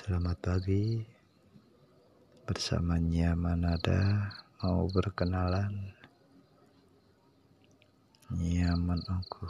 Selamat pagi. Bersama Nyamanada Mau berkenalan. Nyaman aku.